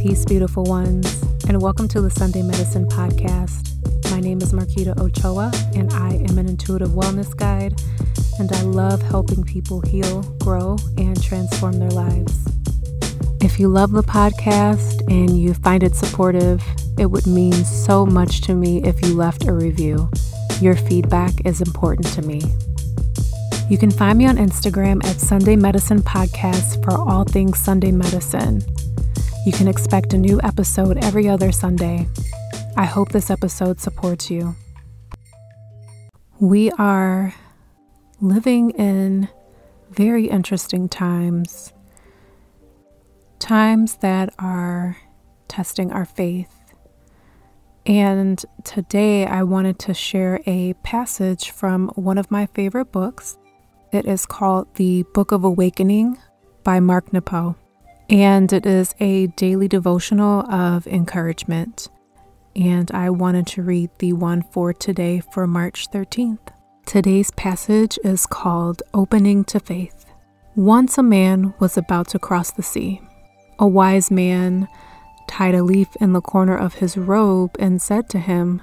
Peace, beautiful ones, and welcome to the Sunday Medicine Podcast. My name is Marquita Ochoa, and I am an intuitive wellness guide, and I love helping people heal, grow, and transform their lives. If you love the podcast and you find it supportive, it would mean so much to me if you left a review. Your feedback is important to me. You can find me on Instagram at Sunday Medicine Podcast for all things Sunday medicine. You can expect a new episode every other Sunday. I hope this episode supports you. We are living in very interesting times, times that are testing our faith. And today I wanted to share a passage from one of my favorite books. It is called The Book of Awakening by Mark Nepo and it is a daily devotional of encouragement. And I wanted to read the one for today for March 13th. Today's passage is called Opening to Faith. Once a man was about to cross the sea. A wise man tied a leaf in the corner of his robe and said to him,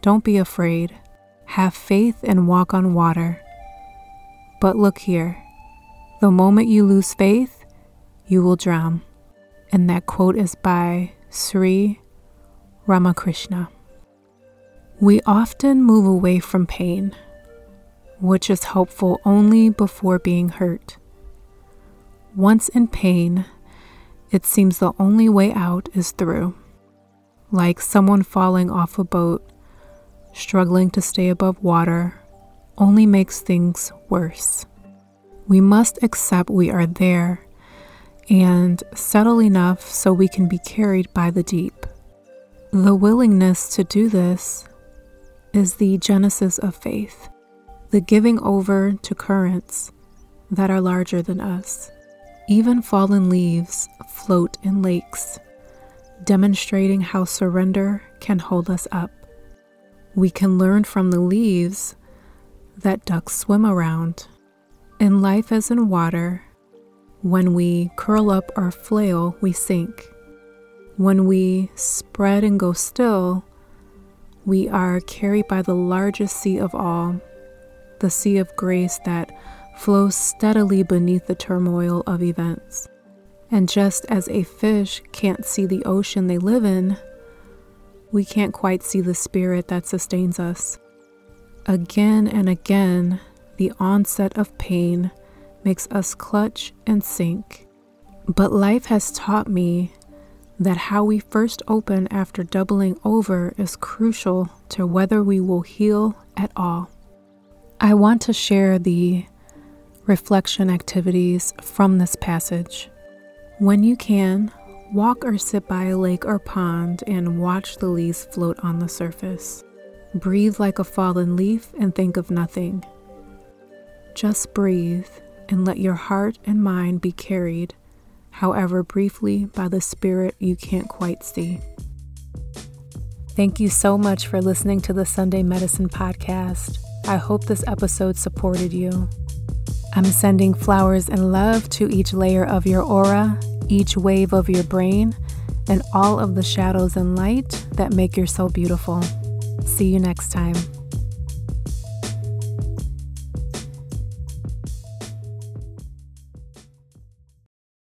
Don't be afraid. Have faith and walk on water. But look here. The moment you lose faith, you will drown. And that quote is by Sri Ramakrishna. We often move away from pain, which is helpful only before being hurt. Once in pain, it seems the only way out is through, like someone falling off a boat, struggling to stay above water, only makes things worse. We must accept we are there and settle enough so we can be carried by the deep. The willingness to do this is the genesis of faith, the giving over to currents that are larger than us. Even fallen leaves float in lakes, demonstrating how surrender can hold us up. We can learn from the leaves that ducks swim around. In life as in water, when we curl up or flail, we sink. When we spread and go still, we are carried by the largest sea of all, the sea of grace that flows steadily beneath the turmoil of events. And just as a fish can't see the ocean they live in, we can't quite see the spirit that sustains us. Again and again, the onset of pain makes us clutch and sink. But life has taught me that how we first open after doubling over is crucial to whether we will heal at all. I want to share the reflection activities from this passage. When you can, walk or sit by a lake or pond and watch the leaves float on the surface. Breathe like a fallen leaf and think of nothing. Just breathe and let your heart and mind be carried, however briefly, by the Spirit you can't quite see. Thank you so much for listening to the Sunday Medicine Podcast. I hope this episode supported you. I'm sending flowers and love to each layer of your aura, each wave of your brain, and all of the shadows and light that make your soul beautiful. See you next time.